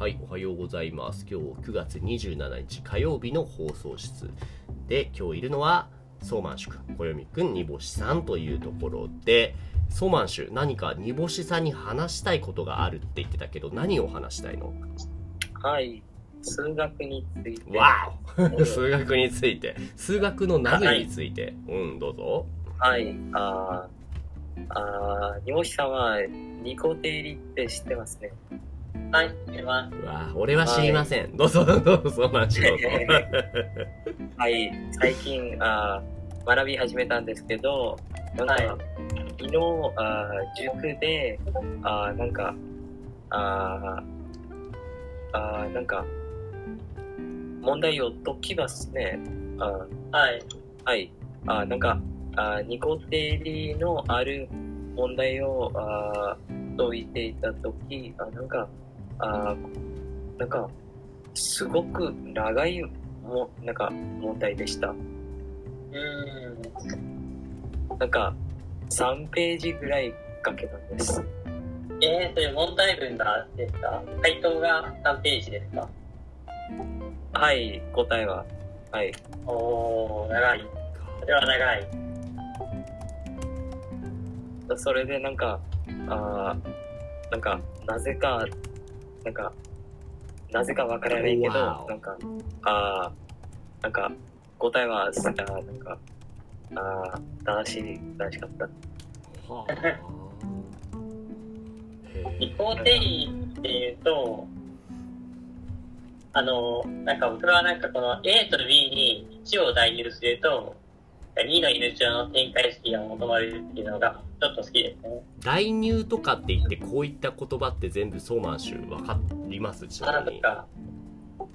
はい、おはようございます。今日9月27日火曜日の放送室で、今日いるのは、ソーマンシュ君、小読くん、煮干しさんというところで、ソーマンシュ、何か煮干しさんに話したいことがあるって言ってたけど、何を話したいの？はい。数学について。わお 数学について。数学の何について、うん、どうぞ。はい。あーあー、煮干しさんは、二項定理って知ってますね。はい、出ます。うわ俺は知りません。どうぞ、どうぞ、マンシュどうぞ。はい。最近、あー学び始めたんですけど、なんか、はい昨日、あー塾で、あーなんか、あーあーなんか、問題を解きますね。あーはい。はい。あなんか、あ二項定理のある問題をあ解いていたとき、あなんか、あなんか、すごく長いも、なんか、問題でした。うーん。なんか、3ページぐらいかけたんです。えー、それ問題文がですか回答が何ページですか？はい、答えは。はい。おー、長い。それは長い。それでなんか、あなんか、なぜか、なんか、なぜかわからないけど.なんか、あーなんか、答えは、あーなんか、あー正しい、正しかった。はあへ二項定理っていうと、あの、なんか僕はなんかこの A と B に1を代入すると、2の犬上の展開式が求まるっていうのがちょっと好きですね。代入とかって言ってこういった言葉って全部ソーマンシュ分かります？ちなあ、みに。あ、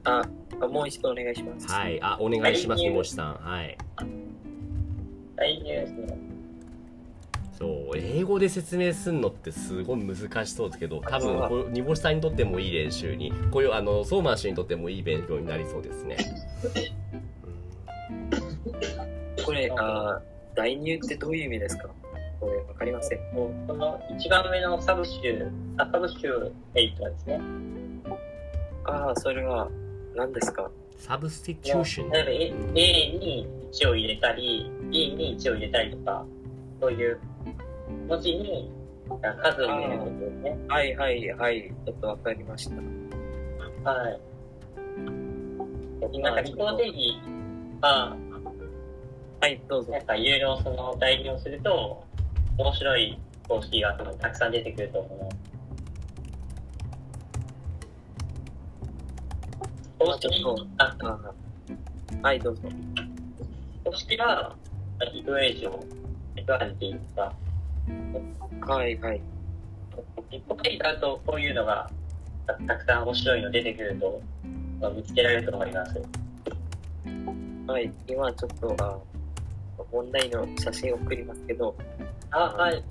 あもう一度お願いします。はい。あお願いします代入煮干しさん。はい。代入ですね。そう英語で説明するのってすごい難しそうですけど多分こう煮干しさんにとってもいい練習にこういうあのソーマンシュにとってもいい勉強になりそうですね。これ、あー代入ってどういう意味ですか？これ、わかりません。もうこの一番上の subst あ、 substitute ですね。ああ、それは、何ですか？ substitution 例えば A, A に1を入れたり、B に1を入れたりとか、そういう文字に数を入れることですね。はいはいはい、ちょっとわかりました。はい。なんか二項定理は、はい、どうぞな。んかいろいろその代入をすると、面白い公式がたくさん出てくると思う。公式ああーはい、どうぞ。公式は、イクエーション、エクアリティとか、はいはい。一個定理だとこういうのがたたくさん面白いの出てくると、まあ見つけられると思います。はい、今ちょっと、あ問題の写真を送りますけど、あ、はい。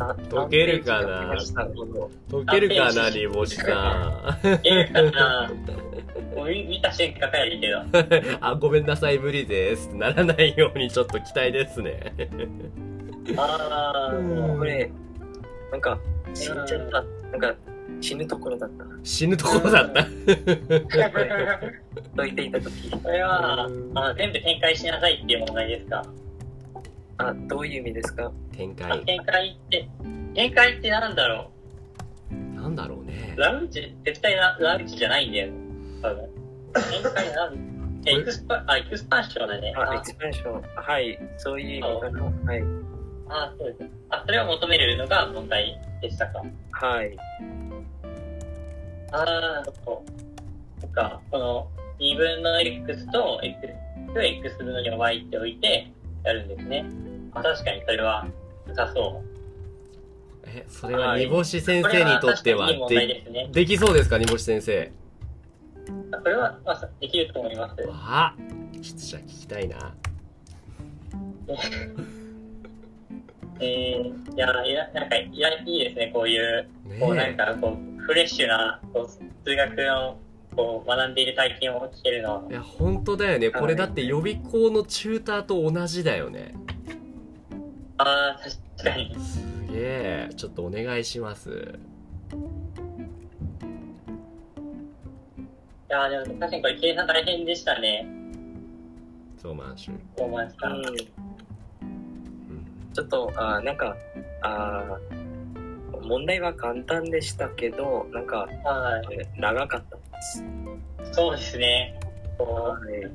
あ解けるかな？何ページか見ましたこの解けるかな？煮干しさええかな見見た瞬間からいいけど。ん あごめんなさい無理ですならないようにちょっと期待ですねああ、うんこれ、なんか、死んじゃった。なんか、死ぬところだった。死ぬところだった？解いていたとき。これは、あ全部展開しなさいっていう問題ですか？あ、どういう意味ですか？あ展開展開って、展開ってなんだろなんだろうねうラウンジ、絶対ララウンジじゃないんだよ。展開なんエクスパ、あ、エクスパンションだね。あ、エあクスペンション。はい、そういう意味かな。はい。あ、そうです。あ、それを求めるのが問題でしたか？はい。あー、なるほど。そっか、この2分の x と x と x 分の y っておいてやるんですね。あ確かにそれは良さそう。えそれは煮干し先生にとってはこれはいね。できそうですか煮干し先生？これは、まあ、できると思います。あ。ちょっとじゃあ聞きたいな。えー、いや、いや、なんか、いや、いいですね、こういう、こう、なんねか、こう、フレッシュな、こう、数学の、こう、学んでいる体験を聞けるのは。えいや本当だよね。これだって予備校のチューターと同じだよねああ、確かに。すげえちょっとお願いしますやーでも確かにこれ計算大変でしたね。ソーマンシュ。思いました。うんうんちょっと、あーなんか、あー問題は簡単でしたけど、なんか、はえー長かったです。い。そうですね。こはい。う、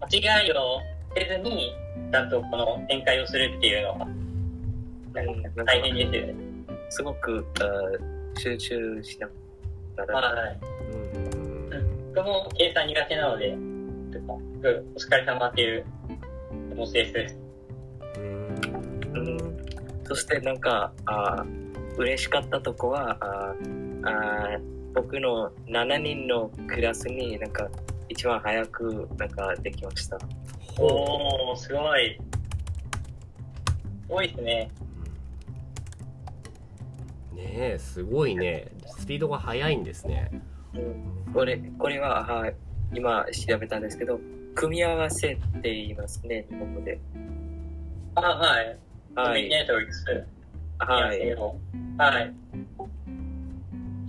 間違いをせずに、ちゃんとこの展開をするっていうのは、うん大変ですよね。すごく、あー集中しながら、はい。うん僕も計算苦手なので、とお疲れ様っていう気持ちです。うんうん、そしてなんか、あー嬉しかったとこは、あーあー僕の7人のクラスになんか一番早くなんかできました。おー、すごい。すごいですね。ねえすごいねスピードが速いんですねうん、これこれは、はい、今調べたんですけど、組み合わせって言いますね、日本語で。あ、はい。はい。ネットワークス。はい。はい。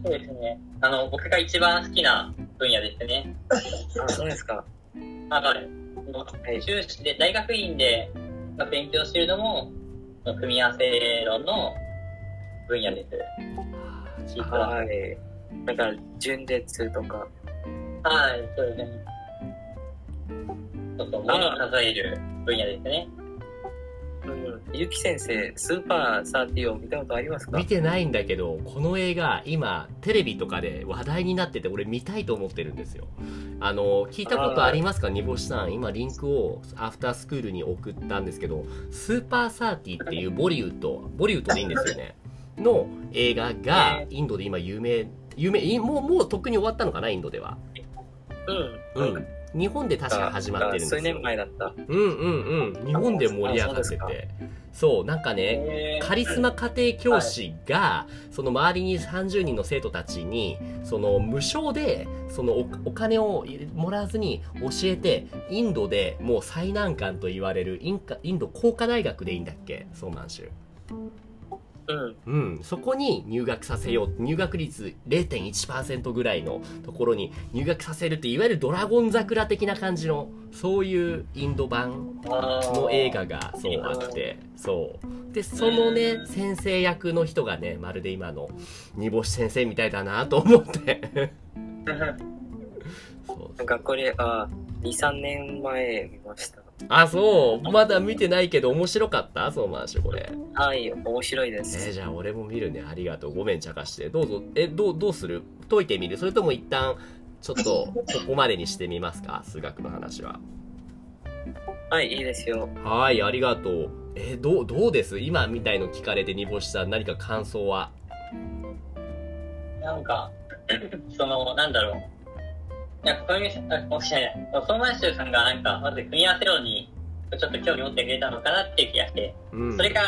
そうですね。あの、僕が一番好きな分野ですね。あ、そうですか。あはい。はい。修士で、大学院でまあ勉強しているのも、組み合わせ論の分野です。実は。はい。なんか、順列とか。はい、そうですね。ちょっと物に数える分野ですね。うん。ゆき先生、スーパーサーティを見たことありますか？見てないんだけどこの映画今テレビとかで話題になってて俺見たいと思ってるんですよあの聞いたことありますか？煮干しさん今リンクをアフタースクールに送ったんですけどスーパーサーティっていうボリウッドボリウッドでいいんですよねの映画がインドで今有名有名いもうもうとっくに終わったのかなインドでは？うん。うん。日本で確か始まってるんですよ。数年前だった。うんうんうん。日本で盛り上がってて。そうなんかねカリスマ家庭教師が、その周りに30人の生徒たちにその無償でそのおお金をもらわずに教えてインドでもう最難関と言われるインカインド工科大学でいいんだっけ？ソーマン州うん。うん、そこに入学させよう。入学率0.1%ぐらいのところに入学させるっていわゆるドラゴン桜的な感じのそういうインド版の映画がそうあってそう。でそのね先生役の人がねまるで今の煮干し先生みたいだなと思って。そう。なんかこれ、あ、2、3年前見ました。あそう。まだ見てないけど面白かった？そうまんしゅこれ。はい、面白いでえーす。じゃあ俺も見るね。ありがとう。ごめん茶化して。どうぞ。えどうどうする？解いてみる？それとも一旦ちょっと ここまでにしてみますか？数学の話は。はい、いいですよ。はいありがとう。えーどうどうです？今みたいの聞かれて煮干しさん何か感想は？なんか、その、なんだろう。いや、こういう、あ、もしさんがなんか、まず組み合わせ論に、ちょっと興味持ってくれたのかなっていう気がして、うん。それが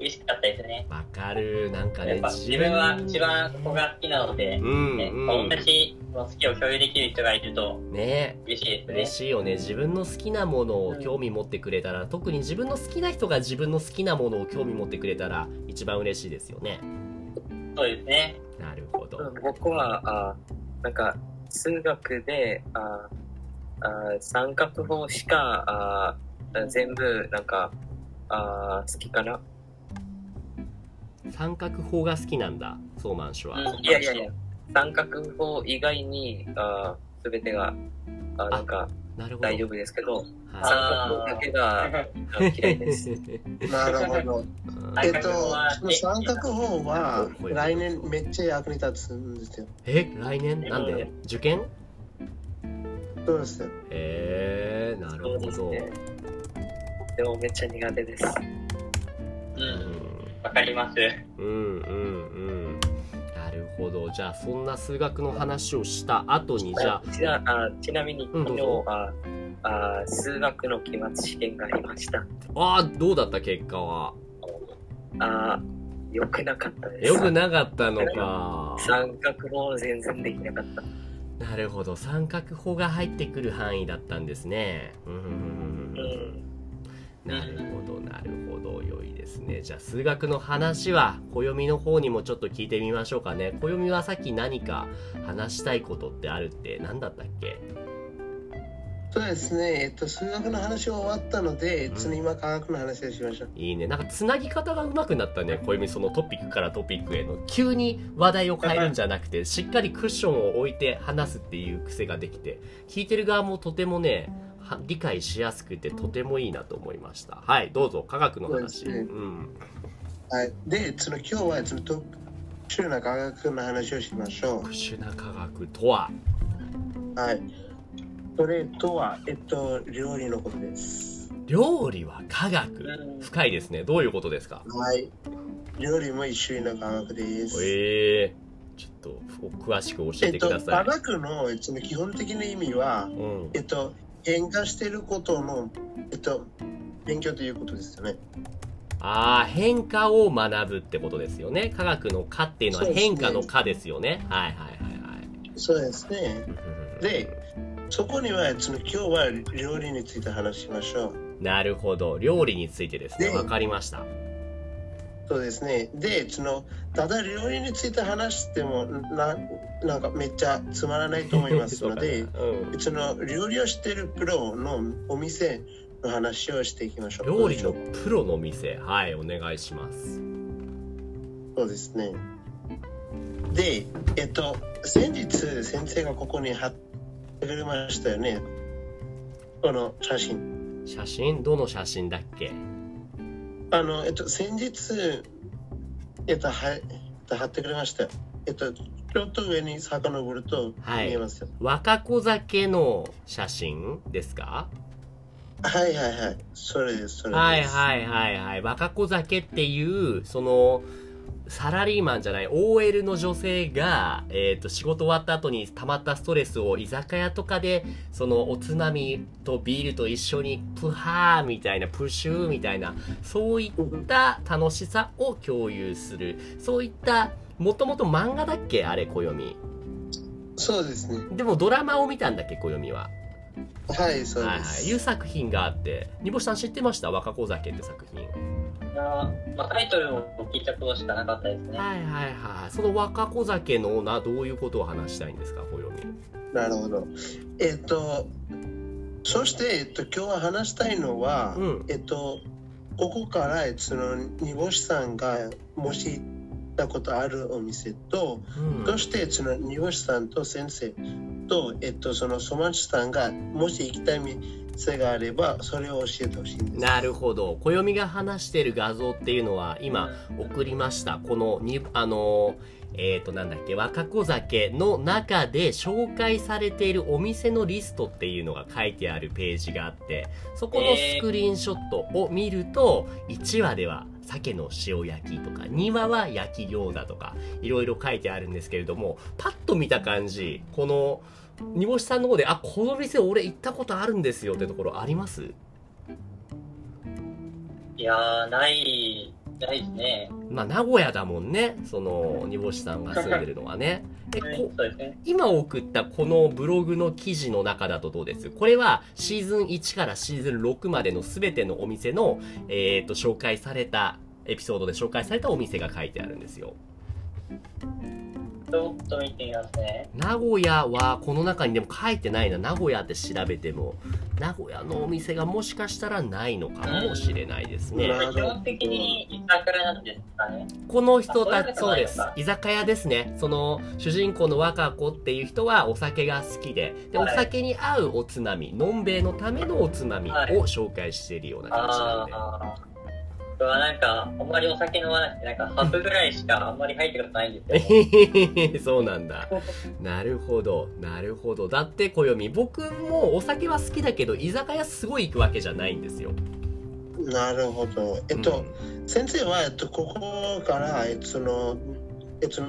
嬉しかったですね。わかる。なんかねやっぱ自分。は一番ここが好きなので、うんねうん。同じ好きを共有できる人がいるとね。嬉しいですね。嬉。しいよね。自分の好きなものを興味持ってくれたら、特に自分の好きな人が自分の好きなものを興味持ってくれたら一番嬉しいですよね。そうですね。なるほど、うん僕は、あなんか、数学で、ああ三角法しか、あ全部、なんか、あ好きかな？三角法が好きなんだソーマン氏は、うん。いやいやいや、三角法以外に、あすべてが、あなんか、大丈夫ですけど、は三角法だけがあ嫌いです。なるほど。うんえっと、その三角法はお来年めっちゃ役に立つんですよ。え来年？なんで？受験？そうですよ。へえなるほど、ですね。でもめっちゃ苦手です。う。うんんわかります。うんうんうんなるほどじゃあそんな数学の話をした後にじゃあちなみにうん昨日、どうぞああ数学の期末試験がありました。あーどうだった結果は？あ良くなかったです。よくなかったのか三角法全然できなかった。なるほど三角法が入ってくる範囲だったんですねうんうん。なるほどなるほど良いですね。じゃあ数学の話は暦の方にもちょっと聞いてみましょうかね。暦はさっき何か話したいことってあるって何だったっけ？そうですね、えっと、数学の話は終わったので、うん。次今科学の話をしましょう。いいね。なんかつなぎ方がうまくなったね。暦そのトピックからトピックへの。急に話題を変えるんじゃなくてしっかりクッションを置いて話すっていう癖ができて。聞いてる側もとてもねは理解しやすくてとてもいいなと思いましたはいどうぞ科学の話そうねんはい。で、その今日はその特殊な科学の話をしましょ特殊な科学とは？う。はい。それとは、えっと、料理のことです。料理は科学うん深いですねどういうことですか？はい。料理も一種類の科学です。ええちょっと詳しく教ええってと、ください、科学のその基本的な意味は、うんえっと、変化していることの、えっと、勉強ということですよね。ああ変化を学ぶってことですよね。科学の「科」っていうのは変化の「科」ですよね。はいはいはいはい。そうですね。でそこには、その今日は料理について話しましょう。なるほど。料理についてですね。でわかりましたそうですね。で、その、ただ料理について話しても、な、なんかめっちゃつまらないと思いますので、うんその、料理をしているプロのお店の話をしていきましょう。料理のプロの店はいお願いしますそうですね。で、えっと、先日先生がここに貼ってくれましたよね。この写真。写真？どの写真だっけ？あの、えっと、先日、えっと、は、えっと、貼ってくれましたよ。えっと、ちょっと上に遡るとはい見えますよ。若子酒の写真ですか？はい、はい、はい。それです、それです。はいはいはいはい若子酒っていうそのサラリーマンじゃない OL の女性が、えー、と仕事終わった後に溜まったストレスを居酒屋とかでそのおつまみとビールと一緒にプハーみたいなプシューみたいなそういった楽しさを共有する。そういったもともと漫画だっけあれ暦。そうですね。でもドラマを見たんだっけ暦は。はい、そうはいはい、です。いう作品があって。煮干しさん知ってました？若子酒って作品あまあ、タイトルを聞いたことしかなかったですね。はいはいはい。その若子酒のな、どういうことを話したいんですか、暦。なるほど。えっと、そして、えっと、今日は話したいのは、うんえっと、ここから、その、煮干しさんが、もし行ったことあるお店と、うんそして、その、煮干しさんと先生と、えっと、その、ソマチさんが、もし行きたい店があれば、それを教えてほしいんです。なるほど。暦が話してる画像っていうのは、今、送りました。この、に、あの、えっ、と、なんだっけ、若子酒の中で紹介されているお店のリストっていうのが書いてあるページがあって、そこのスクリーンショットを見ると、1話では鮭の塩焼きとか、庭は焼き餃子とか、いろいろ書いてあるんですけれども、パッと見た感じ、この、煮干しさんの方で、あ、この店俺行ったことあるんですよってところあります？いや、ない、ないですね。まあ、名古屋だもんね。その、煮干しさんが住んでるのはね。ですね。今送ったこのブログの記事の中だとどうです？これはシーズン1からシーズン6までの全てのお店の、えっ、と、紹介された、エピソードで紹介されたお店が書いてあるんですよ。ちょっと見てみますね。名古屋はこの中にでも書いてないな。名古屋って調べても、名古屋のお店がもしかしたらないのかもしれないですね。うん基本的に居酒屋なんですかね。この人たち、あそうです。居酒屋ですね。その、主人公の若子っていう人はお酒が好きで、で、おはい酒に合うおつまみ、のんべえのためのおつまみをはい紹介しているような感じなんで。僕はなんか、あんまりお酒飲まなくて、なんか、ハブぐらいしかあんまり入ってることないんですよ。そうなんだ。なるほど、なるほど。だって、暦、僕もお酒は好きだけど、居酒屋すごい行くわけじゃないんですよ。なるほど。えっと、先生は、えっと、ここから、えっと、その、えっと、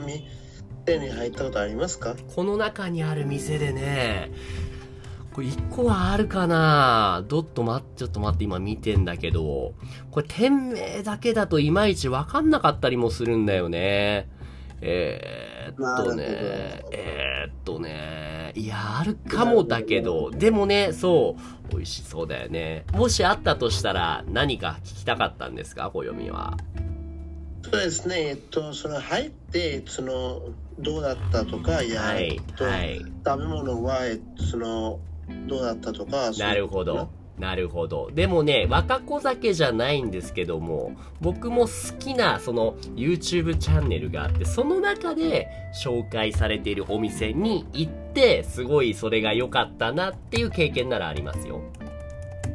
店に入ったことありますか？この中にある店でね、これ1個はあるかな？どっと待って、ちょっと待って、今見てんだけど、これ店名だけだといまいちわかんなかったりもするんだよね。ええー、っとねえー、っとねいやあるかもだけど。でもねそう。美味しそうだよね。もしあったとしたら何か聞きたかったんですか？暦は。そうですね、えっと、その入って、その、どうだったとか、いや、はいえっとはい。食べ物は、えっと、その、どうだったとか、なるほど。なるほど。でもね、若子酒じゃないんですけども、僕も好きなその YouTube チャンネルがあって、その中で紹介されているお店に行って、すごいそれが良かったなっていう経験ならありますよ。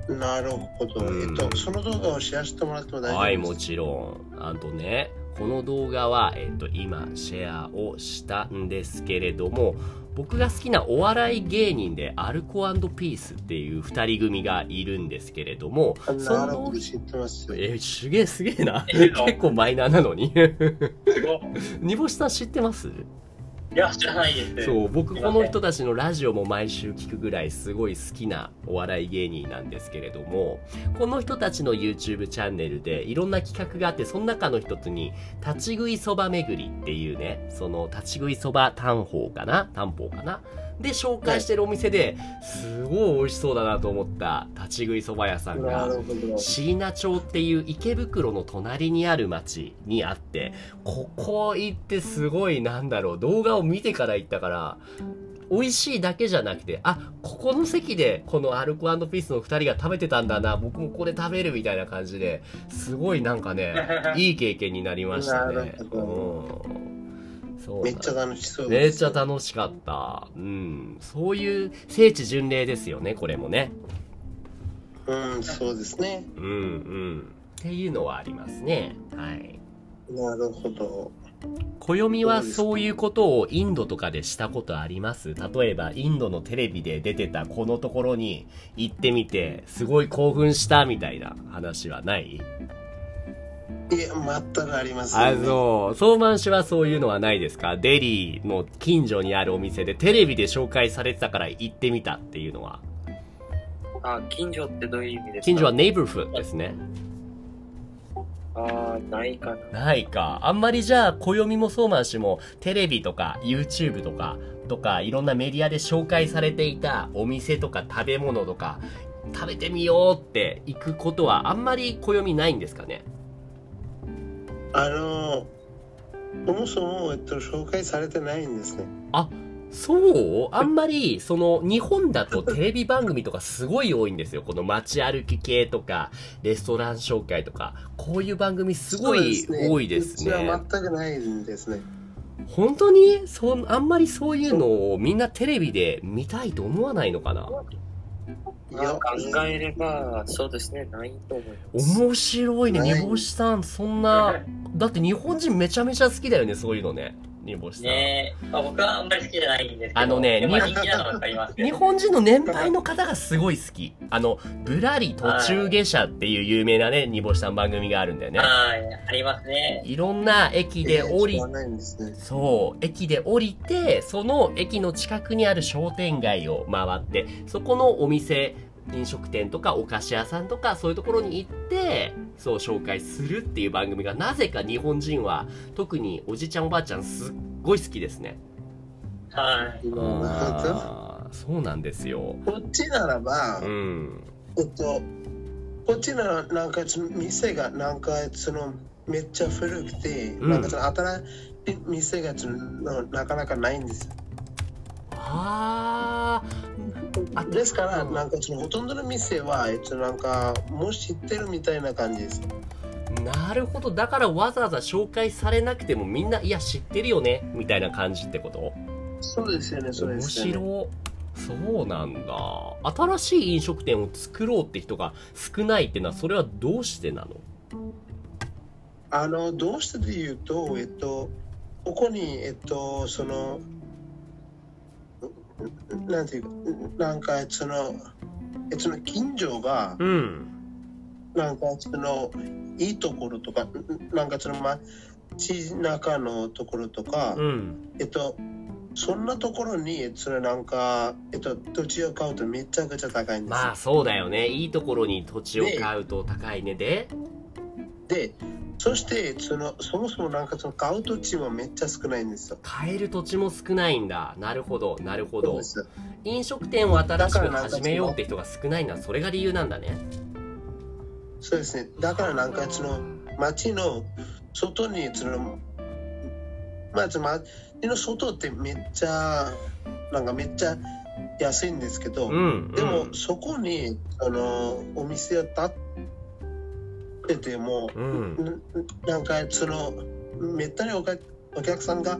なるほど。うんえっと、その動画をシェアしてもらっても大丈夫ですか？はい、もちろん。あとね、この動画は、えっと、今、シェアをしたんですけれども、僕が好きなお笑い芸人でアルコピースっていう二人組がいるんですけれども、その知ってます。えすげえすげえな。え ー結構マイナーなのに。すごい。煮干しさん知ってます？いや、知らないです。そう、僕この人たちのラジオも毎週聞くぐらいすごい好きなお笑い芸人なんですけれども、この人たちの YouTube チャンネルでいろんな企画があって、その中の一つに、立ち食いそば巡りっていうね、その立ち食いそば単宝かな？単宝かな？で紹介してるお店で、すごい美味しそうだなと思った立ち食いそば屋さんが。椎名町っていう池袋の隣にある町にあって、ここ行ってすごいなんだろう、動画を見てから行ったから、美味しいだけじゃなくて、あ、ここの席でこのアルコピースの二人が食べてたんだな、僕もここで食べるみたいな感じで、すごいなんかね、いい経験になりましたねうん。そうめっちゃ楽しそうめっ。ちゃ楽しかった。うん。そういう聖地巡礼ですよね、これもね。うん、そうですね。うんうん。っていうのはありますね。はい。なるほど。暦はそういうことをインドとかでしたことあります？例えばインドのテレビで出てたこのところに行ってみてすごい興奮したみたいな話はない？いや、全くありません、あ、そう。ソーマン氏はそういうのはないですか？デリーの近所にあるお店でテレビで紹介されてたから行ってみたっていうのは。あ、近所ってどういう意味ですか？近所はネイバーフですね。あーないかな。ないか。あんまりじゃあ、暦もソーマン氏もテレビとか YouTube とか、とかいろんなメディアで紹介されていたお店とか食べ物とか、食べてみようって行くことはあんまり暦ないんですかね？あの、そもそも、えっと、紹介されてないんですね。そう？あんまり、その、日本だとテレビ番組とかすごい多いんですよ。この街歩き系とか、レストラン紹介とか、こういう番組すごい多いですね。うちは全くないんですね。本当に？そんあんまりそういうのをみんなテレビで見たいと思わないのかな？いや、考えれば、そうですね、ないと思います。面白いね、煮干しさん。そんな、だって日本人めちゃめちゃ好きだよね、そういうのね。煮干しさん。ねえ、まあ、僕はあんまり好きじゃないんですけど、あのねやっぱ人気なのはわかりますけど日本人の年配の方がすごい好き。あの、ぶらり途中下車っていう有名なね、煮干しさん番組があるんだよね。はい、ありますね。いろんな駅で降りね。そう、駅で降りて、その駅の近くにある商店街を回って、そこのお店、飲食店とかお菓子屋さんとかそういうところに行って、そう紹介するっていう番組がなぜか日本人は、特におじちゃんおばあちゃんすっごい好きですね。はい。なるほど。あーそうなんですよ。こっちならば、うん。えっと、こっちならなんか店がなんかそのめっちゃ古くて、うんなんかその新しい店がそのなかなかないんです。ああですから、なんかそのほとんどの店は、えっと、なんかもう知ってるみたいな感じです。なるほど。だからわざわざ紹介されなくてもみんな、いや知ってるよねみたいな感じってこと？そうですよね、そうで面すよね。白そうなんだ新しい飲食店を作ろうって人が少ないってのはそれはどうしてなの？あの、どうしてで言うと、えっと、ここに、えっと、その、なんていうか、なんかその、えその近所が、うんなんかその、いいところとか、なんかその、ま、街中のところとか、うん。えっと、そんなところに、それなんか、えっと、土地を買うとめちゃくちゃ高いんですよ。まあそうだよね。いいところに土地を買うと高いね。で？で、そしてそのそもそもなんかその買う土地もめっちゃ少ないんですよ。買える土地も少ないんだ。なるほど。なるほど。そうです。飲食店を新しく始めようって人が少ないのはそれが理由なんだね。そうですね。だからなんかその街の外にそのまず街の外ってめっちゃなんかめっちゃ安いんですけど、うんでも、うんそこにあのお店を建てても、うん。んなんかそのめったにお客お客さんが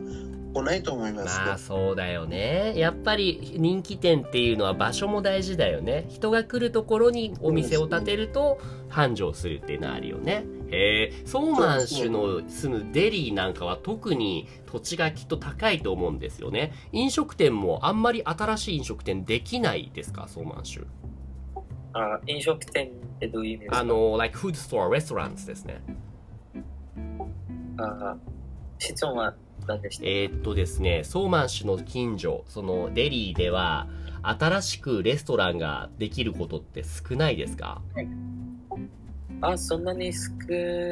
来ないと思います。ね。まあそうだよね。やっぱり人気店っていうのは場所も大事だよね。人が来るところにお店を建てると繁盛するっていうのはあるよね。へえ。ソーマン州の住むデリーなんかは特に土地がきっと高いと思うんですよね。飲食店もあんまり新しい飲食店できないですかソーマン州あ飲食店ってどういう意味ですか？あの like food store restaurants ですねあ質問は何でした？えーっとですね、ソーマン氏の近所、そのデリーでは、新しくレストランができることって少ないですか？あ、そんなに少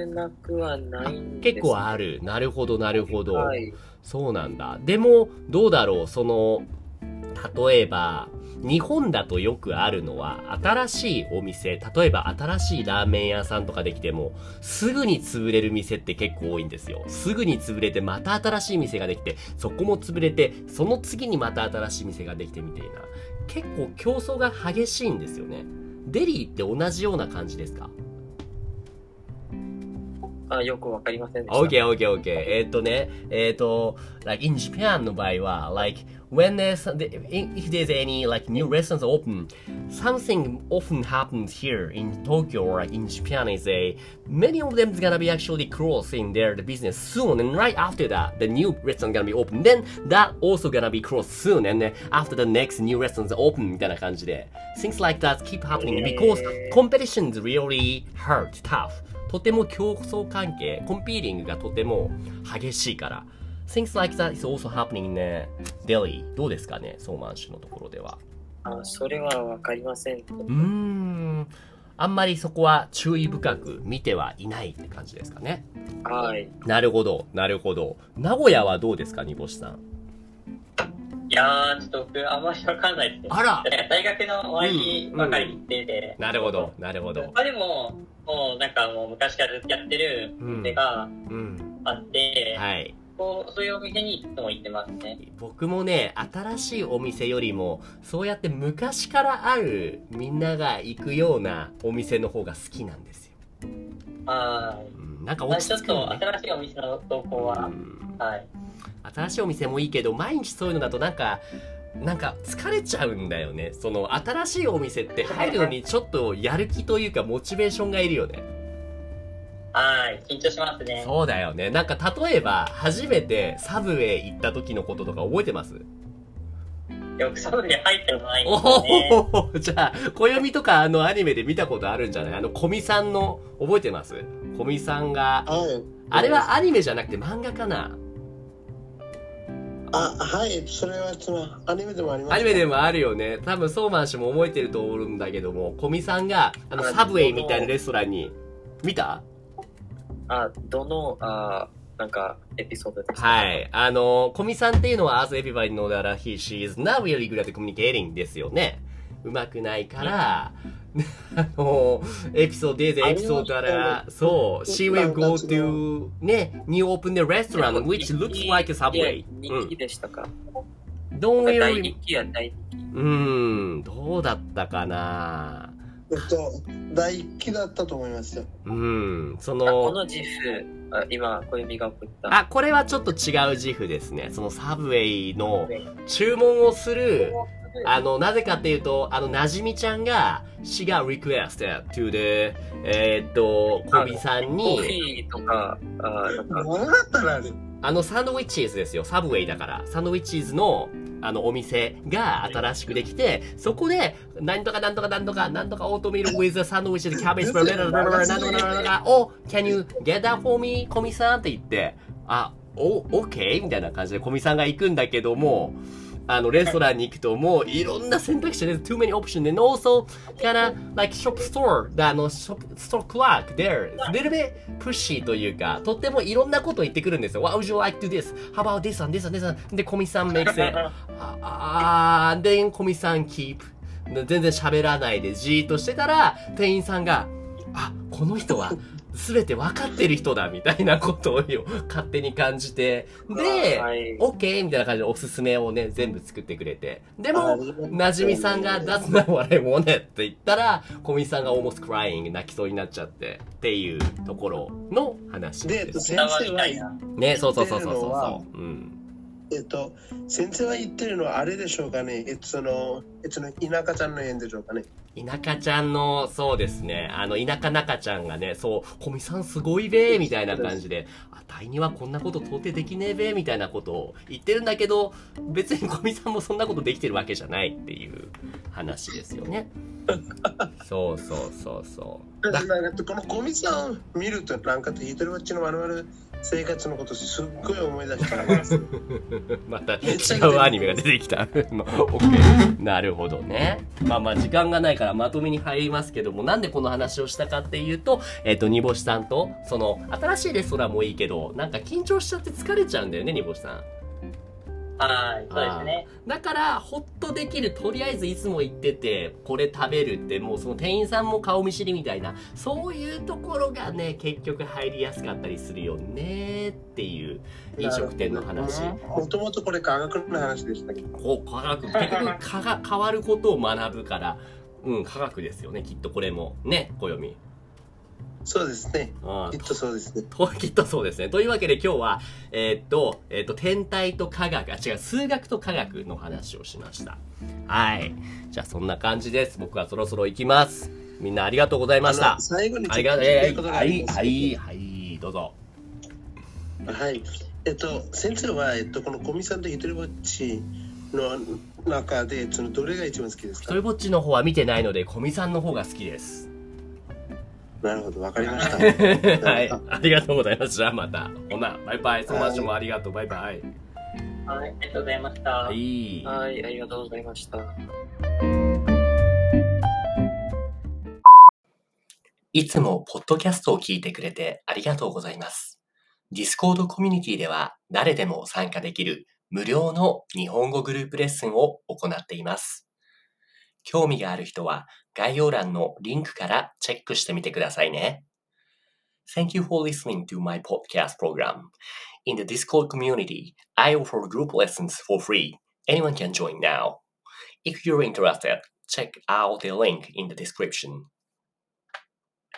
なくはないんです結構ある。なるほど、なるほど。はい。そうなんだ。でも、どうだろう、その、例えば、日本だとよくあるのは、新しいお店、例えば新しいラーメン屋さんとかできても、すぐに潰れる店って結構多いんですよ。すぐに潰れて、また新しい店ができて、そこも潰れて、その次にまた新しい店ができてみたいな。結構競争が激しいんですよね。デリーって同じような感じですか？あ、よくわかりませんでした。Okay, okay, okay. えーっとね、えーっと、like in Japan の場合は、like when there's, if there's any like new restaurants open, something often happens here in Tokyo or like in Japan is a, many of them is gonna be actually closing their the business soon and right after that, the new restaurant gonna be open. Then that also gonna be closed soon and then after the next new restaurants open みたいな感じで、things like that keep happening because competition is really hard, tough. とても競争関係、コンピーティングがとても激しいから。Things like that is also happening ね。Delhi。どうですかねソーマン州のところでは。あ、それはわかりません。うーん。あんまりそこは注意深く見てはいないって感じですかね。はい。なるほど、なるほど。名古屋はどうですか煮干しさん？いやー、ちょっと僕、あんまりわかんないですね。あら大学の終わりばかり行ってて、なるほど、なるほど。他でも、もうなんかもう昔からずっとやってるお店がうん。あって、はい。こうそういうお店にいつも行ってますね。僕もね、新しいお店よりも、そうやって昔からあるみんなが行くようなお店の方が好きなんですよ。はうん、なんか落ちょっとち着くのね。新しいお店の投稿は、うんはい。新しいお店もいいけど、毎日そういうのだとなんか、なんか疲れちゃうんだよね。その新しいお店って入るのにちょっとやる気というかモチベーションがいるよね。はい。緊張しますね。そうだよね。なんか例えば、初めてサブウェイ行った時のこととか覚えてます？よくサブで入ったことないんでおすよね。おじゃあ、暦とかあのアニメで見たことあるんじゃない？あの、コミさんの、覚えてます？コミさんが、はい。あれはアニメじゃなくて漫画かな？あ、はい。それはそのアニメでもあります。アニメでもあるよね。多分、ソーマン氏も覚えてると思うんだけども、コミさんが、あの、サブウェイみたいなレストランに、見た？あ、どの、あ、なんか、エピソードですか？はい。あの、コミさんっていうのは、as everybody know that he, she is not really good at communicating ですよね。うまくないから、あの、エピソードで、エピソードから、そう、she will go to, ね、new open the restaurant, which looks like a subway. 人気でしたか、うん。don't 大人気や大人気。うーん、どうだったかなえっと、第一期だったと思いますよ。うん、そあこの、の自負、あ今、小指が送った。あ、これはちょっと違う自負ですね。そのサブウェイの注文をする、あの、なぜかっていうと、あの、なじみちゃんが、she got requested to the, えーっと、小ビさんコーに、ヒーとか、ああの、サンドウィッチーズですよ。サブウェイだから。サンドウィッチーズの、あの、お店が新しくできて、そこで、なんとかなんとかなんとか、なんとかオートミール with a sandwich and cabbage, ブラブラブラブラなんとかなんとか、お、can you get that for me? コミさんって言って、あ、お、OK? みたいな感じでコミさんが行くんだけども、あの、レストランに行くともういろんな選択肢で too many options and also kinda like shop store, the あの、shop store clerk there, little bit pushy というか、とってもいろんなことを言ってくるんですよ。What would you like to do this? How about this and this and this and で、コミさん makes it. あー、then コミさん keep. 全然喋らないでじーっとしてたら、店員さんが、あ、この人は全て分かってる人だみたいなことを 勝手に感じて、で、はい。OK! みたいな感じでおすすめをね、全部作ってくれて。でも、あなじみさんが That's not what I wanted って言ったら、小見さんが almost crying 泣きそうになっちゃってっていうところの話で、えっと、です。先伝わ生はりたいな。ね、そうそうそうそうそう。うん。えっと、先生は言ってるのはあれでしょうかね。えっと、その、えっと、田舎ちゃんの縁でしょうかね。田舎ちゃんの、そうですね、あの、田舎中ちゃんがね、そう、小見さんすごいべーみたいな感じで、あ、タイにはこんなこと到底できねえべーみたいなことを言ってるんだけど、別に小見さんもそんなことできてるわけじゃないっていう話ですよね。そうそうそうそう。だ なんかこのゴミさんを見ると、なんか一人ぼっちの我々生活のことすっごい思い出した。また違うアニメが出てきた。なるほどね。まあまあ時間がないからまとめに入りますけども、なんでこの話をしたかっていうと、えっ、と、煮干しさんと、その、新しいレストランもいいけど、なんか緊張しちゃって疲れちゃうんだよね、煮干しさん。はい、そうですね。だから、ほっとできる、とりあえずいつも行ってて、これ食べるって、もうその店員さんも顔見知りみたいな、そういうところがね、結局入りやすかったりするよねっていう飲食店の話。もともとこれ科学の話でしたけ？ど。こう科学結局科が変わることを学ぶからうん科学ですよねきっとこれもね暦そうですね。あきっとそうですね。ときっとそうですね。というわけで今日はえーっとえーっと天体と科学あ違う数学と科学の話をしました。はい。じゃあそんな感じです。僕はそろそろ行きます。みんなありがとうございました。最後にありがとうえーはいはいはいどうぞ。はい。えっと、先生は、えっと、このコミさんと一人ぼっちの中で、そのどれが一番好きですか？一人ぼっちの方は見てないので古見さんの方が好きですなるほど、わかりました。はい ありがとうございますじゃあまたほなバイバイソマシもありがとうバイバイはい、ありがとうございました。はいはい、ありがとうございました。いつもポッドキャストを聞いてくれてありがとうございます。Discord コミュニティでは誰でも参加できる無料の日本語グループレッスンを行っています。興味がある人は概要欄のリンクからチェックしてみてくださいね。Thank you for listening to my podcast program. In the Discord community, I offer group lessons for free. Anyone can join now. If you're interested, check out the link in the description.